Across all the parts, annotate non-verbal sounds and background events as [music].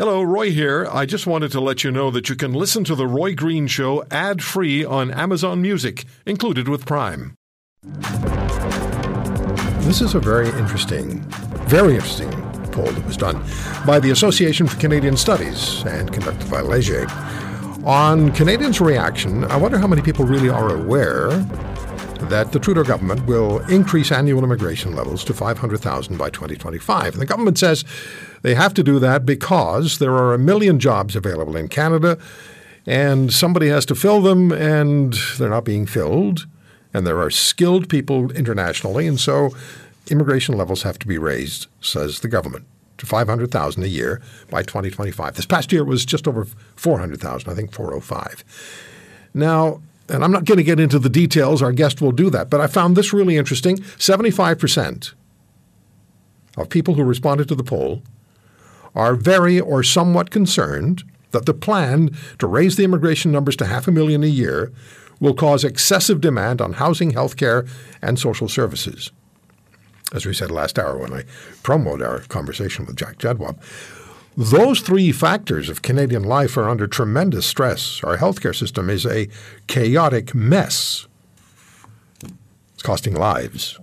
Hello, Roy here. I just wanted to let you know that you can listen to The Roy Green Show ad free on Amazon Music, included with Prime. This is a very interesting, very interesting poll that was done by the Association for Canadian Studies and conducted by Leger. On Canadians' reaction, I wonder how many people really are aware that the Trudeau government will increase annual immigration levels to 500,000 by 2025. And the government says they have to do that because there are a million jobs available in Canada and somebody has to fill them and they're not being filled. And there are skilled people internationally. And so immigration levels have to be raised, says the government, to 500,000 a year by 2025. This past year it was just over 400,000, I think 405. Now, and I'm not going to get into the details, our guest will do that, but I found this really interesting. 75% of people who responded to the poll are very or somewhat concerned that the plan to raise the immigration numbers to half a million a year will cause excessive demand on housing, health care, and social services. As we said last hour when I promoted our conversation with Jack Jedwab, those three factors of Canadian life are under tremendous stress. Our healthcare system is a chaotic mess. It's costing lives.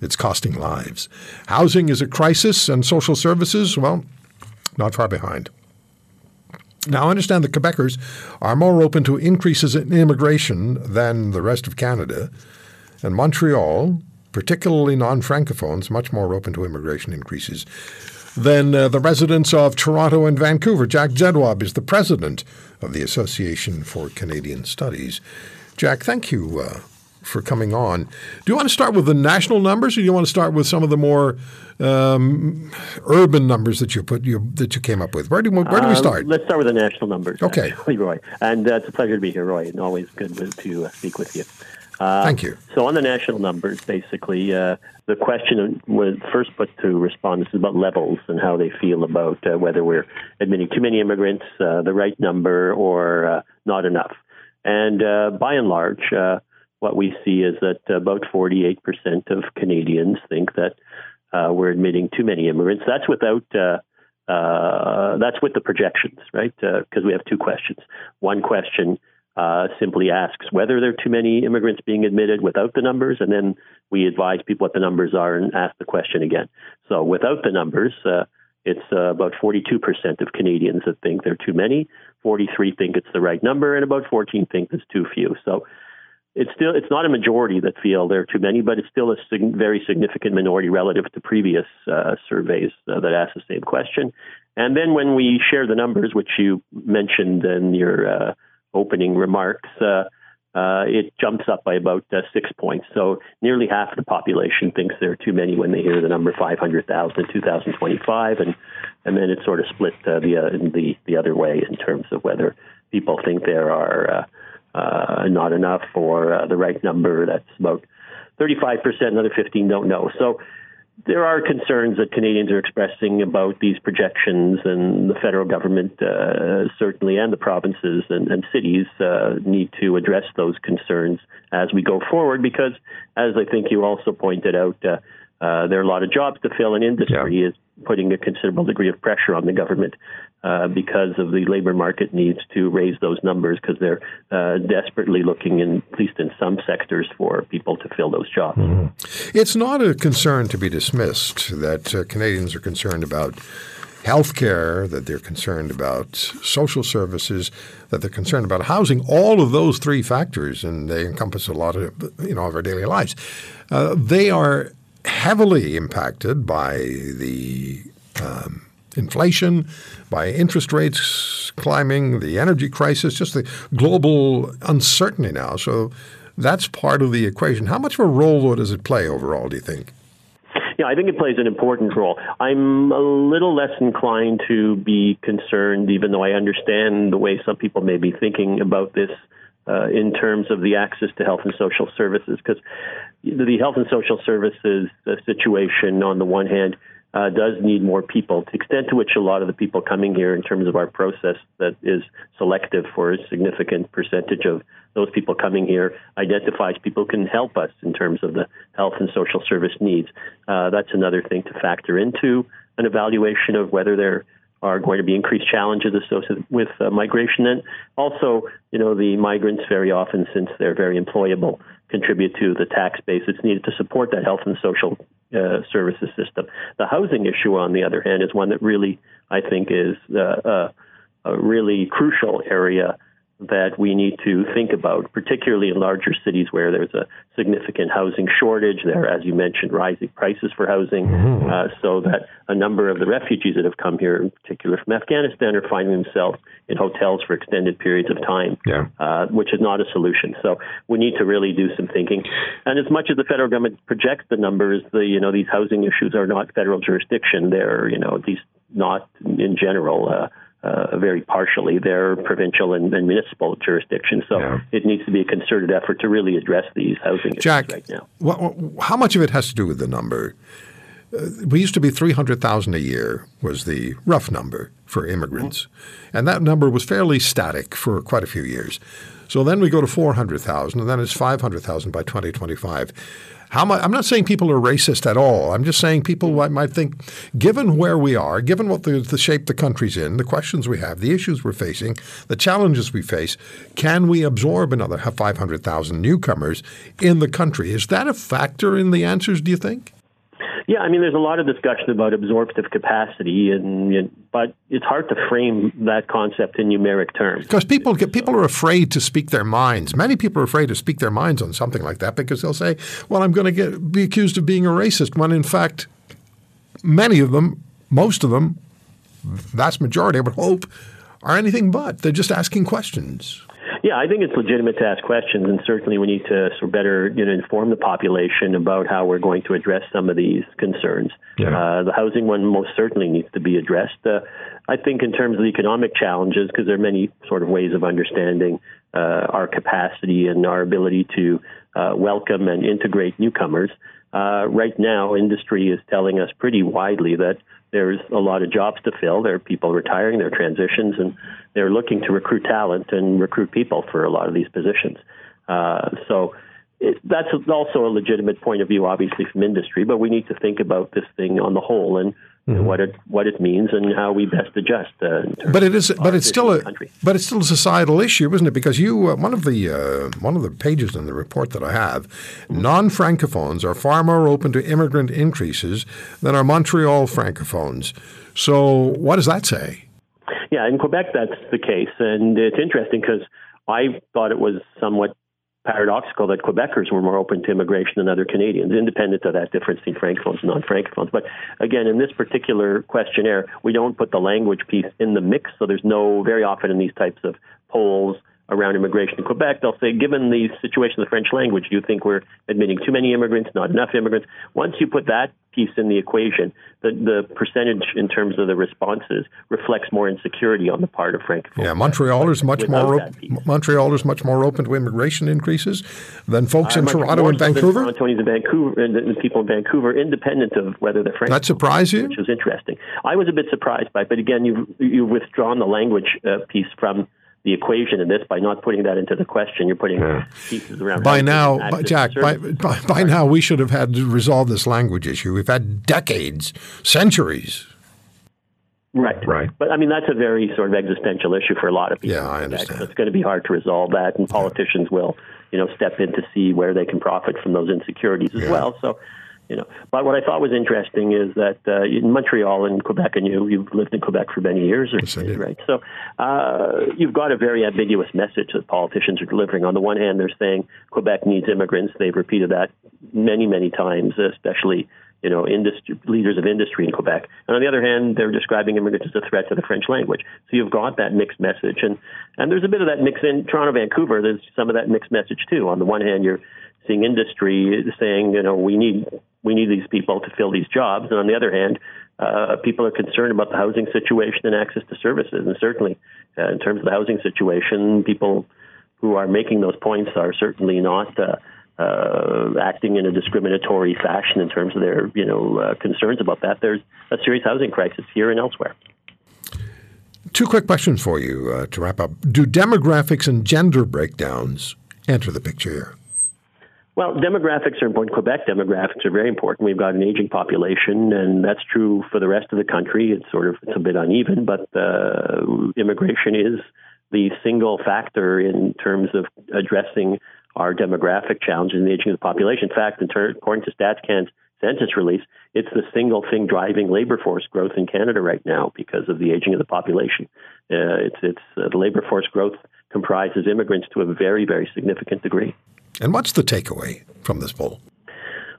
It's costing lives. Housing is a crisis, and social services, well, not far behind. Now, I understand the Quebecers are more open to increases in immigration than the rest of Canada, and Montreal, particularly non francophones, much more open to immigration increases than uh, the residents of Toronto and Vancouver. Jack Jedwab is the president of the Association for Canadian Studies. Jack, thank you uh, for coming on. Do you want to start with the national numbers, or do you want to start with some of the more um, urban numbers that you put you, that you came up with? Where do where do we uh, start? Uh, let's start with the national numbers. Okay, actually, [laughs] Roy, and uh, it's a pleasure to be here, Roy, and always good to uh, speak with you. Uh, Thank you. So on the national numbers, basically, uh, the question was first put to respondents is about levels and how they feel about uh, whether we're admitting too many immigrants, uh, the right number, or uh, not enough. And uh, by and large, what we see is that about 48% of Canadians think that we're admitting too many immigrants. That's without that's with the projections, right? Because we have two questions. One question uh, simply asks whether there are too many immigrants being admitted without the numbers, and then we advise people what the numbers are and ask the question again. So without the numbers, uh, it's uh, about 42% of Canadians that think there are too many, 43 think it's the right number, and about 14 think there's too few. So it's still it's not a majority that feel there are too many, but it's still a sig- very significant minority relative to previous uh, surveys uh, that ask the same question. And then when we share the numbers, which you mentioned in your uh, opening remarks, uh, uh, it jumps up by about uh, six points. So nearly half the population thinks there are too many when they hear the number 500,000 in 2025, and and then it's sort of split the the the other way in terms of whether people think there are not enough or the right number. That's about 35 percent. Another 15 don't know. So there are concerns that Canadians are expressing about these projections, and the federal government uh, certainly, and the provinces and, and cities uh, need to address those concerns as we go forward. Because, as I think you also pointed out, uh, uh there are a lot of jobs to fill, and industry yeah. is putting a considerable degree of pressure on the government uh, because of the labor market needs to raise those numbers because they're uh, desperately looking, in, at least in some sectors, for people to fill those jobs. Mm-hmm. It's not a concern to be dismissed that uh, Canadians are concerned about health care, that they're concerned about social services, that they're concerned about housing, all of those three factors, and they encompass a lot of you know of our daily lives. Uh, they are heavily impacted by the um, inflation, by interest rates climbing, the energy crisis, just the global uncertainty now. So that's part of the equation. How much of a role does it play overall, do you think? Yeah, I think it plays an important role. I'm a little less inclined to be concerned, even though I understand the way some people may be thinking about this uh, in terms of the access to health and social services, because the health and social services uh, situation, on the one hand, uh, does need more people. To the extent to which a lot of the people coming here, in terms of our process that is selective for a significant percentage of those people coming here, identifies people can help us in terms of the health and social service needs. Uh, that's another thing to factor into an evaluation of whether there are going to be increased challenges associated with uh, migration, and also, you know, the migrants very often, since they're very employable, contribute to the tax base that's needed to support that health and social uh, services system. The housing issue, on the other hand, is one that really I think is uh, uh a really crucial area that we need to think about, particularly in larger cities where there's a significant housing shortage. There, as you mentioned, rising prices for housing, mm-hmm. uh, so that a number of the refugees that have come here, in particular from Afghanistan, are finding themselves in hotels for extended periods of time, yeah. uh, which is not a solution. So we need to really do some thinking. And as much as the federal government projects the numbers, the you know these housing issues are not federal jurisdiction. They're you know these not in general. Uh, uh, very partially their provincial and, and municipal jurisdiction. So yeah. it needs to be a concerted effort to really address these housing Jack, issues right now. How much of it has to do with the number? Uh, we used to be 300,000 a year was the rough number for immigrants. Mm-hmm. And that number was fairly static for quite a few years. So then we go to 400,000 and then it's 500,000 by 2025. How much, I'm not saying people are racist at all. I'm just saying people might think, given where we are, given what the, the shape the country's in, the questions we have, the issues we're facing, the challenges we face, can we absorb another 500,000 newcomers in the country? Is that a factor in the answers, do you think? Yeah, I mean, there's a lot of discussion about absorptive capacity, and but it's hard to frame that concept in numeric terms. Because people get, people are afraid to speak their minds. Many people are afraid to speak their minds on something like that because they'll say, "Well, I'm going to get be accused of being a racist," when in fact, many of them, most of them, vast majority, I would hope, are anything but. They're just asking questions. Yeah, I think it's legitimate to ask questions, and certainly we need to sort of better you know, inform the population about how we're going to address some of these concerns. Yeah. Uh, the housing one most certainly needs to be addressed. Uh, I think in terms of the economic challenges, because there are many sort of ways of understanding uh, our capacity and our ability to uh, welcome and integrate newcomers. Uh, right now, industry is telling us pretty widely that there's a lot of jobs to fill. There are people retiring, there are transitions, and they're looking to recruit talent and recruit people for a lot of these positions. Uh, so that's also a legitimate point of view, obviously, from industry, but we need to think about this thing on the whole and mm-hmm. what it what it means and how we best adjust. Uh, but it is, but it's still a, country. but it's still a societal issue, isn't it? Because you, uh, one of the uh, one of the pages in the report that I have, non-francophones are far more open to immigrant increases than are Montreal francophones. So, what does that say? Yeah, in Quebec, that's the case, and it's interesting because I thought it was somewhat paradoxical that Quebecers were more open to immigration than other Canadians, independent of that difference between francophones and non-francophones. But again, in this particular questionnaire, we don't put the language piece in the mix, so there's no very often in these types of polls around immigration in Quebec, they'll say, given the situation of the French language, do you think we're admitting too many immigrants, not enough immigrants? Once you put that piece in the equation, the, the percentage in terms of the responses reflects more insecurity on the part of Francophones. Yeah, Montrealers much more op- Montrealers much more open to immigration increases than folks uh, in Toronto and Vancouver. In Vancouver and the people in Vancouver, independent of whether they're Francophone. That surprised you? Which was interesting. I was a bit surprised by it, but again, you've you've withdrawn the language uh, piece from the equation in this by not putting that into the question. You're putting yeah. pieces around. By now, by, Jack, by, by, by now, we should have had to resolve this language issue. We've had decades, centuries. Right. Right. But I mean, that's a very sort of existential issue for a lot of people. Yeah, I understand. So it's going to be hard to resolve that, and politicians will, you know, step in to see where they can profit from those insecurities as yeah. well. So you know. But what I thought was interesting is that uh, in Montreal and Quebec, and you you've lived in Quebec for many years, or, yes, right? So uh, you've got a very ambiguous message that politicians are delivering. On the one hand, they're saying Quebec needs immigrants. They've repeated that many, many times, especially you know, industry, leaders of industry in Quebec. And on the other hand, they're describing immigrants as a threat to the French language. So you've got that mixed message. And, and there's a bit of that mix in Toronto, Vancouver. There's some of that mixed message too. On the one hand, you're seeing industry saying, you know, we need we need these people to fill these jobs, and on the other hand, uh, people are concerned about the housing situation and access to services. And certainly, uh, in terms of the housing situation, people who are making those points are certainly not. Uh, uh, acting in a discriminatory fashion in terms of their, you know, uh, concerns about that. There's a serious housing crisis here and elsewhere. Two quick questions for you uh, to wrap up. Do demographics and gender breakdowns enter the picture here? Well, demographics are important. Quebec demographics are very important. We've got an aging population, and that's true for the rest of the country. It's sort of it's a bit uneven, but uh, immigration is the single factor in terms of addressing our demographic challenges and the aging of the population. In fact, in ter- according to StatsCan's census release, it's the single thing driving labor force growth in Canada right now because of the aging of the population. Uh, it's it's uh, the labor force growth comprises immigrants to a very very significant degree. And what's the takeaway from this poll?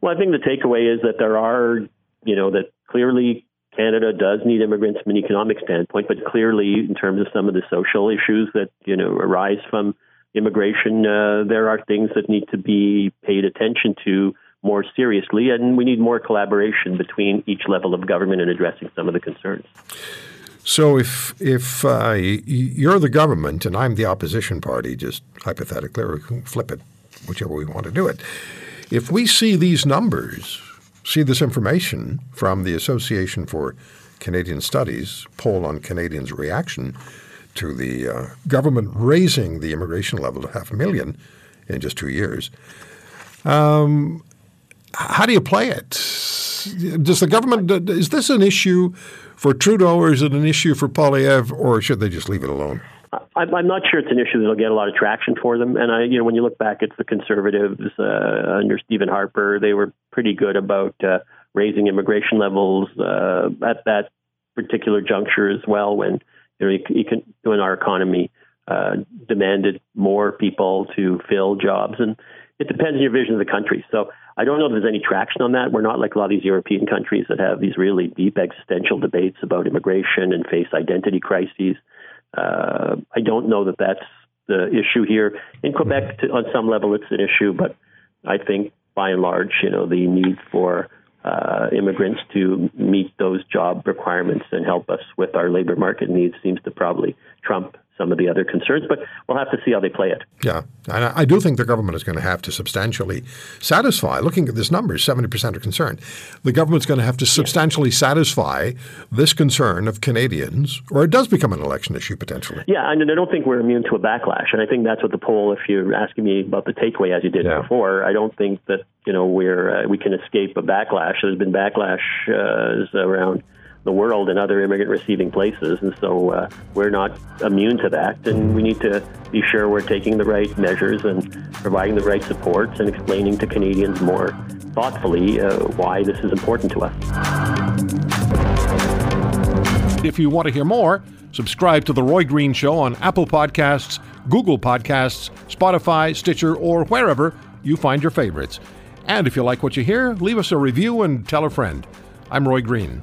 Well, I think the takeaway is that there are, you know, that clearly Canada does need immigrants from an economic standpoint, but clearly, in terms of some of the social issues that you know arise from immigration, uh, there are things that need to be paid attention to more seriously, and we need more collaboration between each level of government in addressing some of the concerns. So, if if uh, you're the government and I'm the opposition party, just hypothetically, or flip it whichever we want to do it. If we see these numbers, see this information from the Association for Canadian Studies poll on Canadians' reaction to the uh, government raising the immigration level to half a million in just two years, um, how do you play it? Does the government is this an issue for Trudeau or is it an issue for Poilievre or should they just leave it alone? I'm not sure it's an issue that'll get a lot of traction for them. And I, you know, when you look back at the Conservatives uh, under Stephen Harper, they were pretty good about uh, raising immigration levels uh, at that particular juncture as well. When you know, you can, when our economy uh, demanded more people to fill jobs, and it depends on your vision of the country. So I don't know if there's any traction on that. We're not like a lot of these European countries that have these really deep existential debates about immigration and face identity crises. Uh, I don't know that that's the issue here. In Quebec, to, on some level, it's an issue, but I think by and large, you know, the need for uh, immigrants to meet those job requirements and help us with our labor market needs seems to probably trump some of the other concerns, but we'll have to see how they play it. Yeah, and I do think the government is going to have to substantially satisfy. Looking at this number, seventy percent are concerned. The government's going to have to substantially yeah. satisfy this concern of Canadians, or it does become an election issue potentially. Yeah, and I don't think we're immune to a backlash, and I think that's what the poll. If you're asking me about the takeaway as you did yeah. before, I don't think that you know we're uh, we can escape a backlash. There's been backlash uh, around the world and other immigrant receiving places. And so uh, we're not immune to that. And we need to be sure we're taking the right measures and providing the right supports and explaining to Canadians more thoughtfully uh, why this is important to us. If you want to hear more, subscribe to The Roy Green Show on Apple Podcasts, Google Podcasts, Spotify, Stitcher, or wherever you find your favorites. And if you like what you hear, leave us a review and tell a friend. I'm Roy Green.